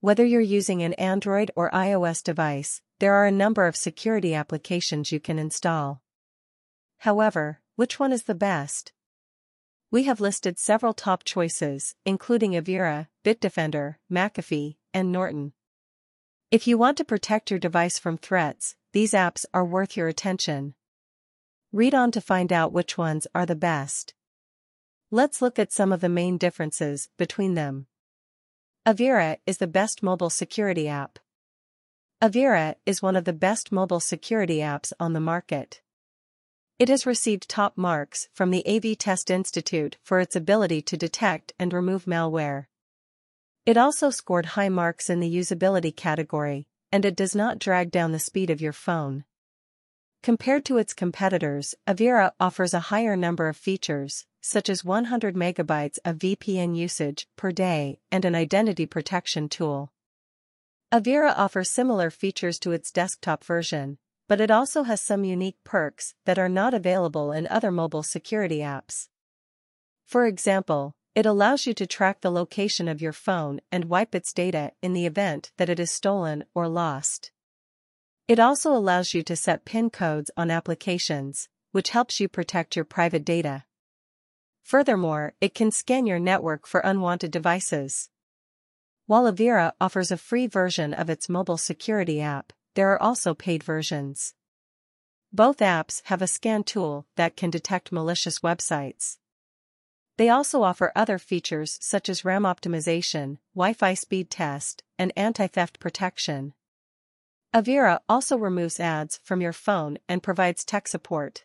Whether you're using an Android or iOS device, there are a number of security applications you can install. However, which one is the best? We have listed several top choices, including Avira, Bitdefender, McAfee, and Norton. If you want to protect your device from threats, these apps are worth your attention. Read on to find out which ones are the best. Let's look at some of the main differences between them. Avira is the best mobile security app. Avira is one of the best mobile security apps on the market. It has received top marks from the AV Test Institute for its ability to detect and remove malware. It also scored high marks in the usability category, and it does not drag down the speed of your phone. Compared to its competitors, Avira offers a higher number of features, such as 100 megabytes of VPN usage per day and an identity protection tool. Avira offers similar features to its desktop version, but it also has some unique perks that are not available in other mobile security apps. For example, it allows you to track the location of your phone and wipe its data in the event that it is stolen or lost. It also allows you to set PIN codes on applications, which helps you protect your private data. Furthermore, it can scan your network for unwanted devices. While Avira offers a free version of its mobile security app, there are also paid versions. Both apps have a scan tool that can detect malicious websites. They also offer other features such as RAM optimization, Wi-Fi speed test, and anti-theft protection. Avira also removes ads from your phone and provides tech support.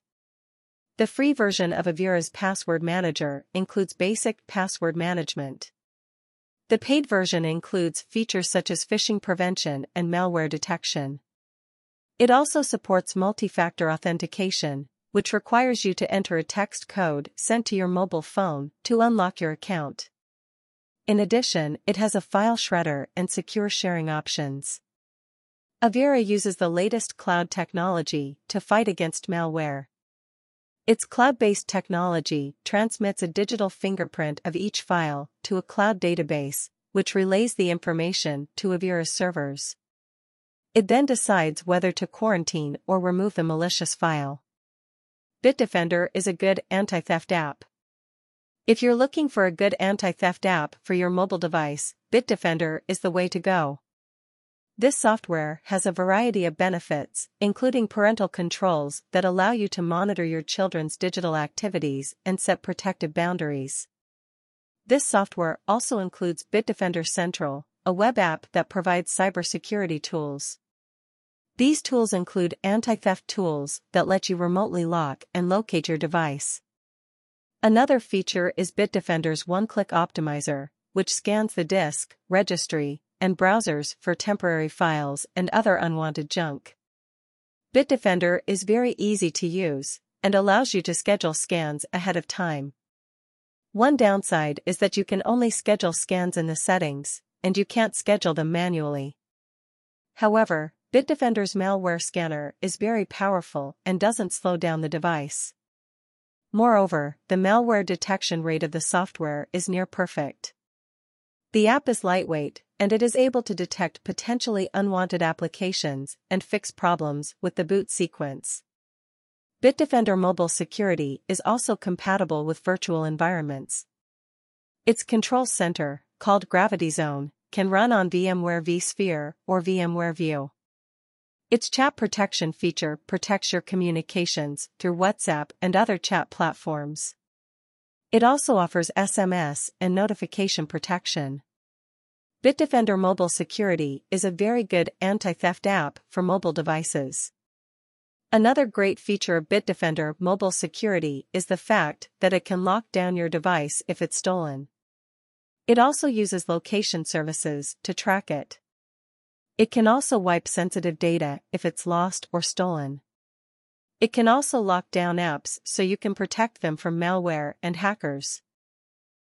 The free version of Avira's password manager includes basic password management. The paid version includes features such as phishing prevention and malware detection. It also supports multi-factor authentication, which requires you to enter a text code sent to your mobile phone to unlock your account. In addition, it has a file shredder and secure sharing options. Avira uses the latest cloud technology to fight against malware. Its cloud-based technology transmits a digital fingerprint of each file to a cloud database, which relays the information to Avira's servers. It then decides whether to quarantine or remove the malicious file. Bitdefender is a good anti-theft app. If you're looking for a good anti-theft app for your mobile device, Bitdefender is the way to go. This software has a variety of benefits, including parental controls that allow you to monitor your children's digital activities and set protective boundaries. This software also includes Bitdefender Central, a web app that provides cybersecurity tools. These tools include anti-theft tools that let you remotely lock and locate your device. Another feature is Bitdefender's one-click optimizer, which scans the disk, registry, and browsers for temporary files and other unwanted junk. Bitdefender is very easy to use and allows you to schedule scans ahead of time. One downside is that you can only schedule scans in the settings, and you can't schedule them manually. However, Bitdefender's malware scanner is very powerful and doesn't slow down the device. Moreover, the malware detection rate of the software is near perfect. The app is lightweight, and it is able to detect potentially unwanted applications and fix problems with the boot sequence. Bitdefender Mobile Security is also compatible with virtual environments. Its control center, called Gravity Zone, can run on VMware vSphere or VMware View. Its chat protection feature protects your communications through WhatsApp and other chat platforms. It also offers SMS and notification protection. Bitdefender Mobile Security is a very good anti-theft app for mobile devices. Another great feature of Bitdefender Mobile Security is the fact that it can lock down your device if it's stolen. It also uses location services to track it. It can also wipe sensitive data if it's lost or stolen. It can also lock down apps so you can protect them from malware and hackers.